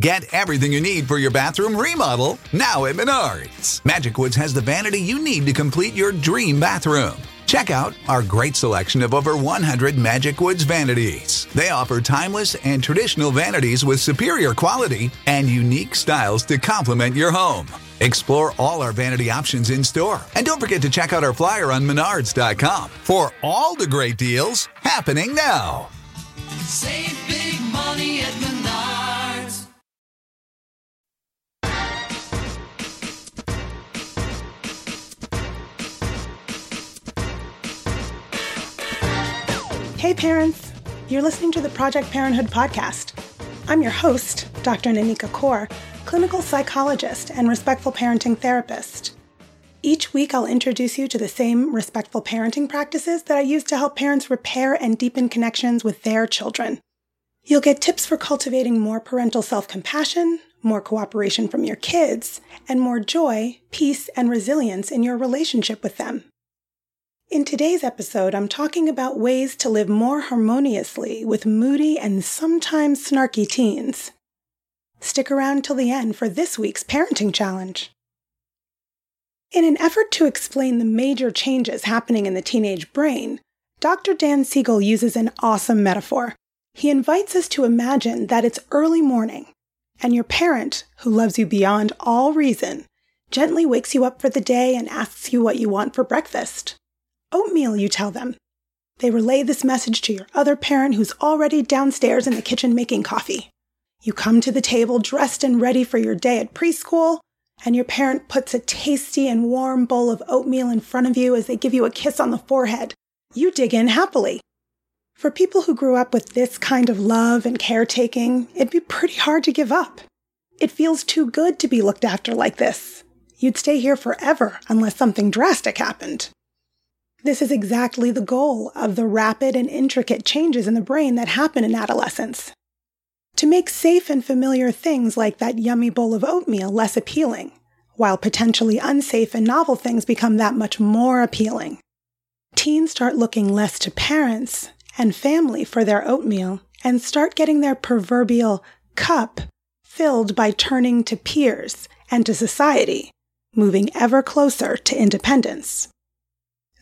Get everything you need for your bathroom remodel now at Menards. Magic Woods has the vanity you need to complete your dream bathroom. Check out our great selection of over 100 Magic Woods vanities. They offer timeless and traditional vanities with superior quality and unique styles to complement your home. Explore all our vanity options in store. And don't forget to check out our flyer on menards.com for all the great deals happening now. Save big money at Menards. Hey, parents! You're listening to the Project Parenthood podcast. I'm your host, Dr. Nanika Coor, clinical psychologist and respectful parenting therapist. Each week, I'll introduce you to the same respectful parenting practices that I use to help parents repair and deepen connections with their children. You'll get tips for cultivating more parental self compassion, more cooperation from your kids, and more joy, peace, and resilience in your relationship with them. In today's episode, I'm talking about ways to live more harmoniously with moody and sometimes snarky teens. Stick around till the end for this week's parenting challenge. In an effort to explain the major changes happening in the teenage brain, Dr. Dan Siegel uses an awesome metaphor. He invites us to imagine that it's early morning, and your parent, who loves you beyond all reason, gently wakes you up for the day and asks you what you want for breakfast. Oatmeal, you tell them. They relay this message to your other parent who's already downstairs in the kitchen making coffee. You come to the table dressed and ready for your day at preschool, and your parent puts a tasty and warm bowl of oatmeal in front of you as they give you a kiss on the forehead. You dig in happily. For people who grew up with this kind of love and caretaking, it'd be pretty hard to give up. It feels too good to be looked after like this. You'd stay here forever unless something drastic happened. This is exactly the goal of the rapid and intricate changes in the brain that happen in adolescence. To make safe and familiar things like that yummy bowl of oatmeal less appealing, while potentially unsafe and novel things become that much more appealing. Teens start looking less to parents and family for their oatmeal and start getting their proverbial cup filled by turning to peers and to society, moving ever closer to independence.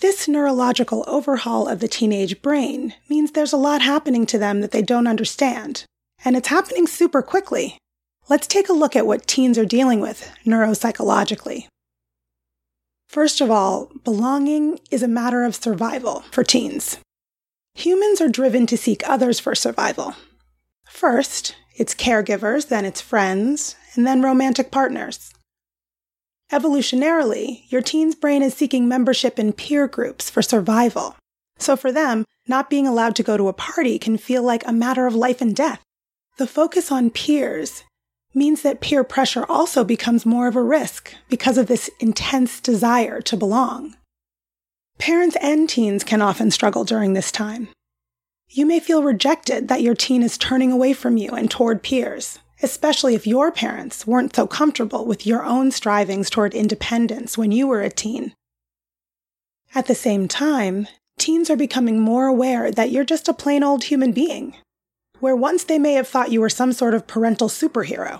This neurological overhaul of the teenage brain means there's a lot happening to them that they don't understand, and it's happening super quickly. Let's take a look at what teens are dealing with neuropsychologically. First of all, belonging is a matter of survival for teens. Humans are driven to seek others for survival. First, it's caregivers, then it's friends, and then romantic partners. Evolutionarily, your teen's brain is seeking membership in peer groups for survival. So for them, not being allowed to go to a party can feel like a matter of life and death. The focus on peers means that peer pressure also becomes more of a risk because of this intense desire to belong. Parents and teens can often struggle during this time. You may feel rejected that your teen is turning away from you and toward peers especially if your parents weren't so comfortable with your own strivings toward independence when you were a teen. At the same time, teens are becoming more aware that you're just a plain old human being, where once they may have thought you were some sort of parental superhero.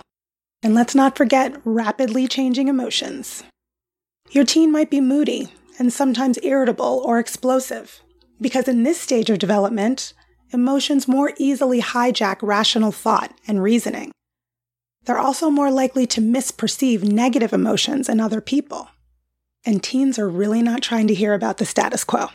And let's not forget rapidly changing emotions. Your teen might be moody and sometimes irritable or explosive, because in this stage of development, emotions more easily hijack rational thought and reasoning. They're also more likely to misperceive negative emotions in other people. And teens are really not trying to hear about the status quo.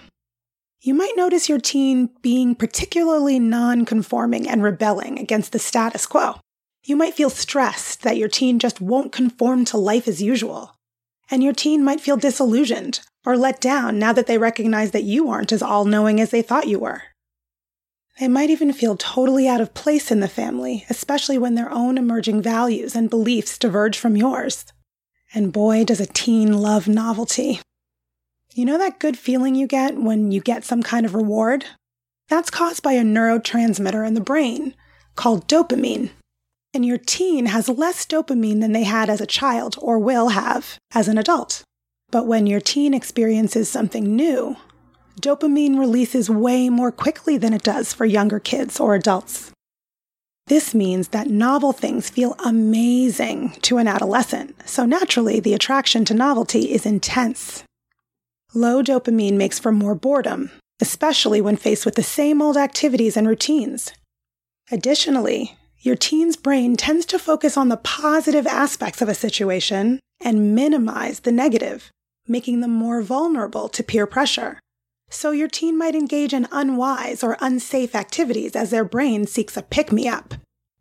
You might notice your teen being particularly non conforming and rebelling against the status quo. You might feel stressed that your teen just won't conform to life as usual. And your teen might feel disillusioned or let down now that they recognize that you aren't as all knowing as they thought you were. They might even feel totally out of place in the family, especially when their own emerging values and beliefs diverge from yours. And boy, does a teen love novelty. You know that good feeling you get when you get some kind of reward? That's caused by a neurotransmitter in the brain called dopamine. And your teen has less dopamine than they had as a child or will have as an adult. But when your teen experiences something new, dopamine releases way more quickly than it does for younger kids or adults. This means that novel things feel amazing to an adolescent, so naturally the attraction to novelty is intense. Low dopamine makes for more boredom, especially when faced with the same old activities and routines. Additionally, your teen's brain tends to focus on the positive aspects of a situation and minimize the negative, making them more vulnerable to peer pressure. So your teen might engage in unwise or unsafe activities as their brain seeks a pick me up.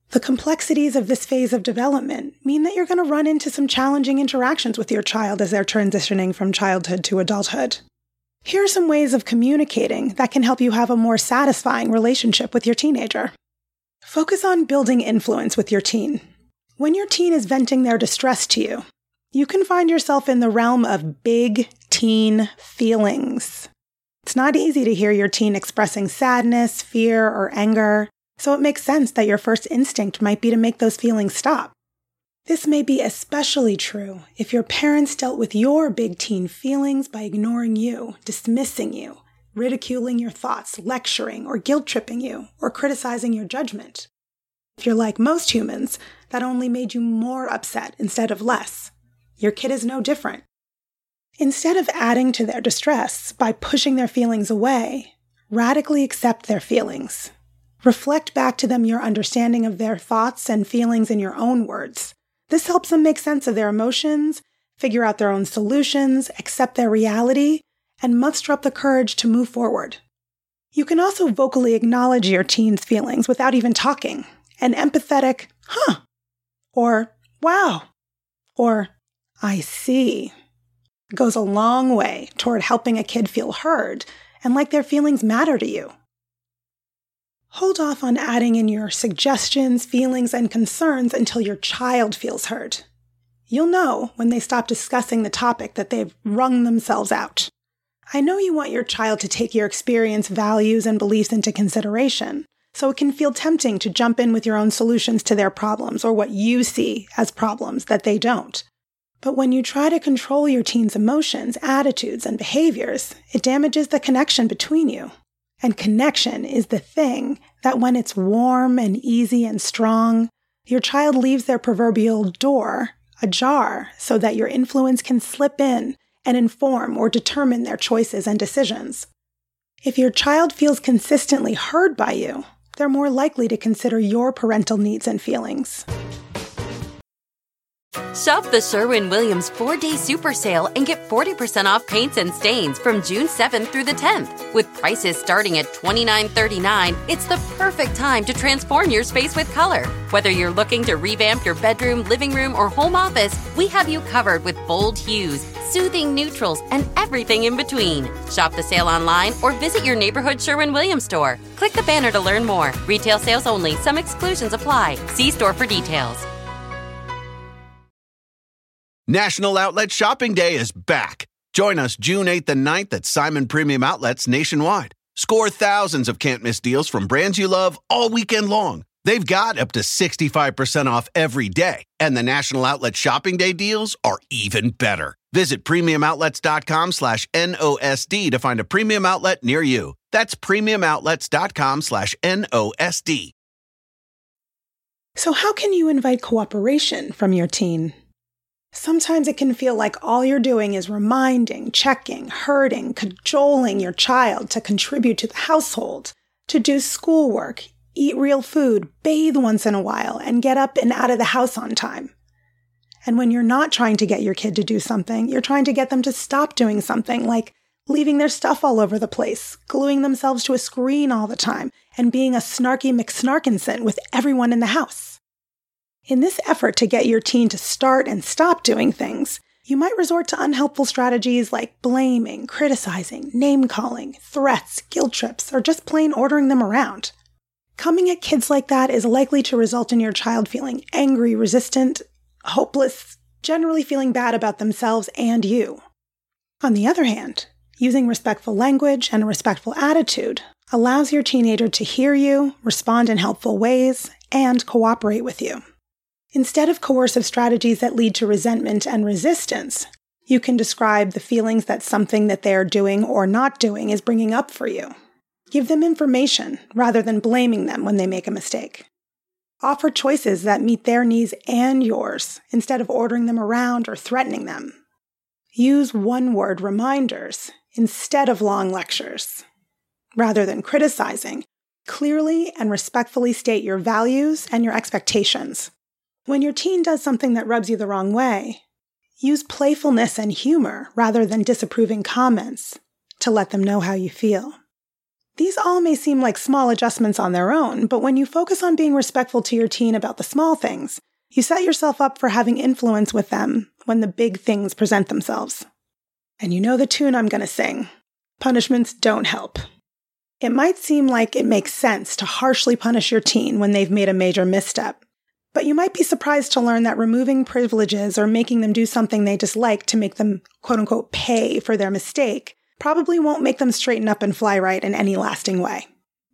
The complexities of this phase of development mean that you're going to run into some challenging interactions with your child as they're transitioning from childhood to adulthood. Here are some ways of communicating that can help you have a more satisfying relationship with your teenager. Focus on building influence with your teen. When your teen is venting their distress to you, you can find yourself in the realm of big teen feelings. It's not easy to hear your teen expressing sadness, fear, or anger, so it makes sense that your first instinct might be to make those feelings stop. This may be especially true if your parents dealt with your big teen feelings by ignoring you, dismissing you, ridiculing your thoughts, lecturing, or guilt tripping you, or criticizing your judgment. If you're like most humans, that only made you more upset instead of less. Your kid is no different. Instead of adding to their distress by pushing their feelings away, radically accept their feelings. Reflect back to them your understanding of their thoughts and feelings in your own words. This helps them make sense of their emotions, figure out their own solutions, accept their reality, and muster up the courage to move forward. You can also vocally acknowledge your teen's feelings without even talking. An empathetic, huh, or wow, or I see goes a long way toward helping a kid feel heard and like their feelings matter to you. Hold off on adding in your suggestions, feelings, and concerns until your child feels heard. You'll know when they stop discussing the topic that they've wrung themselves out. I know you want your child to take your experience, values, and beliefs into consideration, so it can feel tempting to jump in with your own solutions to their problems or what you see as problems that they don't. But when you try to control your teen's emotions, attitudes, and behaviors, it damages the connection between you. And connection is the thing that when it's warm and easy and strong, your child leaves their proverbial door ajar so that your influence can slip in and inform or determine their choices and decisions. If your child feels consistently heard by you, they're more likely to consider your parental needs and feelings. Shop the Sherwin Williams four day super sale and get 40% off paints and stains from June 7th through the 10th. With prices starting at $29.39, it's the perfect time to transform your space with color. Whether you're looking to revamp your bedroom, living room, or home office, we have you covered with bold hues, soothing neutrals, and everything in between. Shop the sale online or visit your neighborhood Sherwin Williams store. Click the banner to learn more. Retail sales only, some exclusions apply. See store for details. National Outlet Shopping Day is back. Join us June 8th and 9th at Simon Premium Outlets nationwide. Score thousands of can't miss deals from brands you love all weekend long. They've got up to 65% off every day, and the National Outlet Shopping Day deals are even better. Visit premiumoutlets.com slash NOSD to find a premium outlet near you. That's premiumoutlets.com slash NOSD. So, how can you invite cooperation from your teen? Sometimes it can feel like all you're doing is reminding, checking, hurting, cajoling your child to contribute to the household, to do schoolwork, eat real food, bathe once in a while, and get up and out of the house on time. And when you're not trying to get your kid to do something, you're trying to get them to stop doing something like leaving their stuff all over the place, gluing themselves to a screen all the time, and being a snarky McSnarkinson with everyone in the house. In this effort to get your teen to start and stop doing things, you might resort to unhelpful strategies like blaming, criticizing, name calling, threats, guilt trips, or just plain ordering them around. Coming at kids like that is likely to result in your child feeling angry, resistant, hopeless, generally feeling bad about themselves and you. On the other hand, using respectful language and a respectful attitude allows your teenager to hear you, respond in helpful ways, and cooperate with you. Instead of coercive strategies that lead to resentment and resistance, you can describe the feelings that something that they are doing or not doing is bringing up for you. Give them information rather than blaming them when they make a mistake. Offer choices that meet their needs and yours instead of ordering them around or threatening them. Use one word reminders instead of long lectures. Rather than criticizing, clearly and respectfully state your values and your expectations. When your teen does something that rubs you the wrong way, use playfulness and humor rather than disapproving comments to let them know how you feel. These all may seem like small adjustments on their own, but when you focus on being respectful to your teen about the small things, you set yourself up for having influence with them when the big things present themselves. And you know the tune I'm going to sing punishments don't help. It might seem like it makes sense to harshly punish your teen when they've made a major misstep, but you might be surprised to learn that removing privileges or making them do something they dislike to make them quote unquote pay for their mistake probably won't make them straighten up and fly right in any lasting way.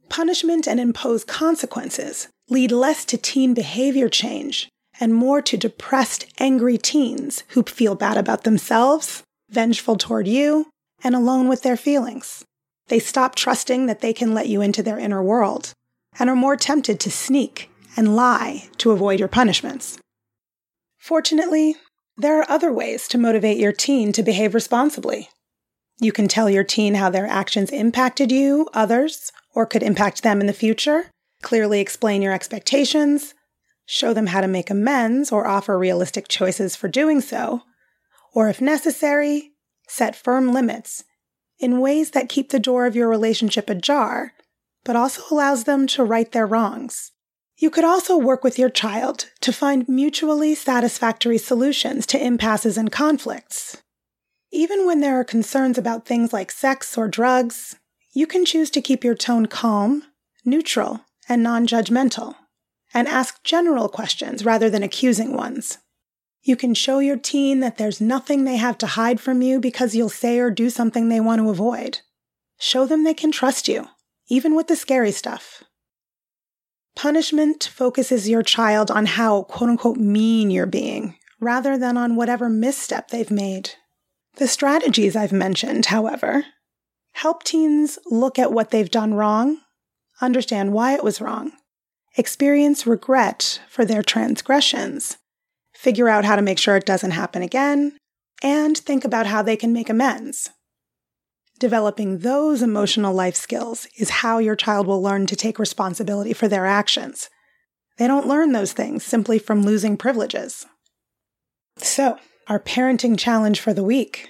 Punishment and imposed consequences lead less to teen behavior change and more to depressed, angry teens who feel bad about themselves, vengeful toward you, and alone with their feelings. They stop trusting that they can let you into their inner world and are more tempted to sneak and lie to avoid your punishments. Fortunately, there are other ways to motivate your teen to behave responsibly. You can tell your teen how their actions impacted you, others, or could impact them in the future. Clearly explain your expectations, show them how to make amends or offer realistic choices for doing so, or if necessary, set firm limits in ways that keep the door of your relationship ajar, but also allows them to right their wrongs. You could also work with your child to find mutually satisfactory solutions to impasses and conflicts. Even when there are concerns about things like sex or drugs, you can choose to keep your tone calm, neutral, and non judgmental and ask general questions rather than accusing ones. You can show your teen that there's nothing they have to hide from you because you'll say or do something they want to avoid. Show them they can trust you, even with the scary stuff. Punishment focuses your child on how quote unquote mean you're being, rather than on whatever misstep they've made. The strategies I've mentioned, however, help teens look at what they've done wrong, understand why it was wrong, experience regret for their transgressions, figure out how to make sure it doesn't happen again, and think about how they can make amends. Developing those emotional life skills is how your child will learn to take responsibility for their actions. They don't learn those things simply from losing privileges. So, our parenting challenge for the week.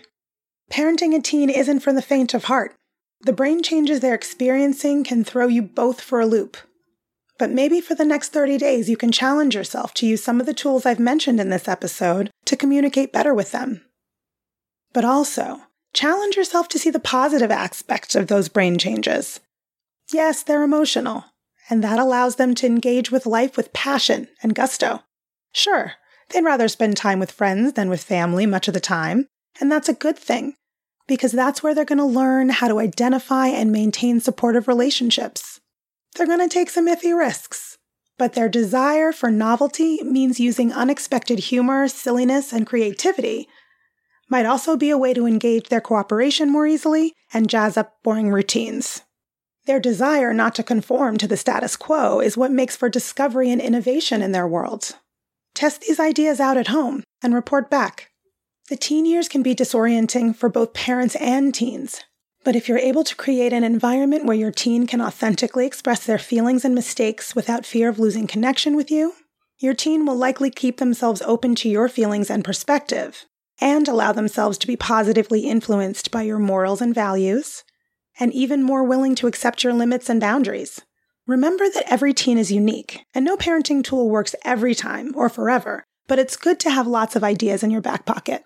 Parenting a teen isn't for the faint of heart. The brain changes they're experiencing can throw you both for a loop. But maybe for the next 30 days, you can challenge yourself to use some of the tools I've mentioned in this episode to communicate better with them. But also, challenge yourself to see the positive aspects of those brain changes. Yes, they're emotional, and that allows them to engage with life with passion and gusto. Sure, they'd rather spend time with friends than with family much of the time, and that's a good thing, because that's where they're going to learn how to identify and maintain supportive relationships. They're going to take some iffy risks, but their desire for novelty means using unexpected humor, silliness, and creativity. Might also be a way to engage their cooperation more easily and jazz up boring routines. Their desire not to conform to the status quo is what makes for discovery and innovation in their world. Test these ideas out at home and report back. The teen years can be disorienting for both parents and teens, but if you're able to create an environment where your teen can authentically express their feelings and mistakes without fear of losing connection with you, your teen will likely keep themselves open to your feelings and perspective, and allow themselves to be positively influenced by your morals and values, and even more willing to accept your limits and boundaries. Remember that every teen is unique, and no parenting tool works every time or forever, but it's good to have lots of ideas in your back pocket.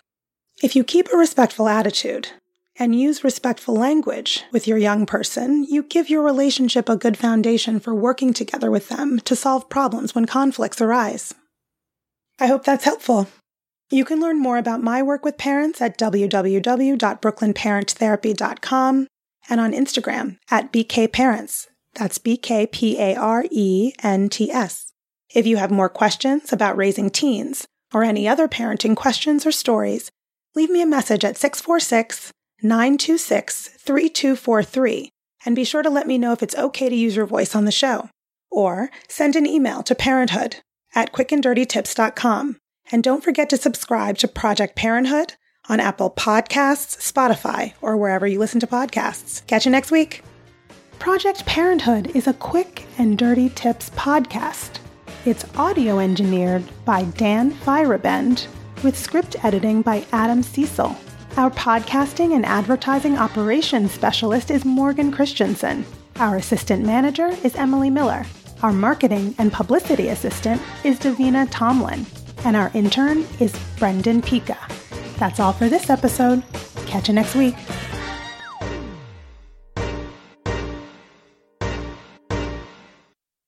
If you keep a respectful attitude, and use respectful language with your young person, you give your relationship a good foundation for working together with them to solve problems when conflicts arise. I hope that's helpful. You can learn more about my work with parents at www.brooklynparenttherapy.com and on Instagram at BKParents. That's B K P A R E N T S. If you have more questions about raising teens or any other parenting questions or stories, leave me a message at 646 926 3243 and be sure to let me know if it's okay to use your voice on the show. Or send an email to parenthood at quickanddirtytips.com. And don't forget to subscribe to Project Parenthood on Apple Podcasts, Spotify, or wherever you listen to podcasts. Catch you next week. Project Parenthood is a quick and dirty tips podcast. It's audio engineered by Dan Feierabend with script editing by Adam Cecil. Our podcasting and advertising operations specialist is Morgan Christensen. Our assistant manager is Emily Miller. Our marketing and publicity assistant is Davina Tomlin. And our intern is Brendan Pika. That's all for this episode. Catch you next week.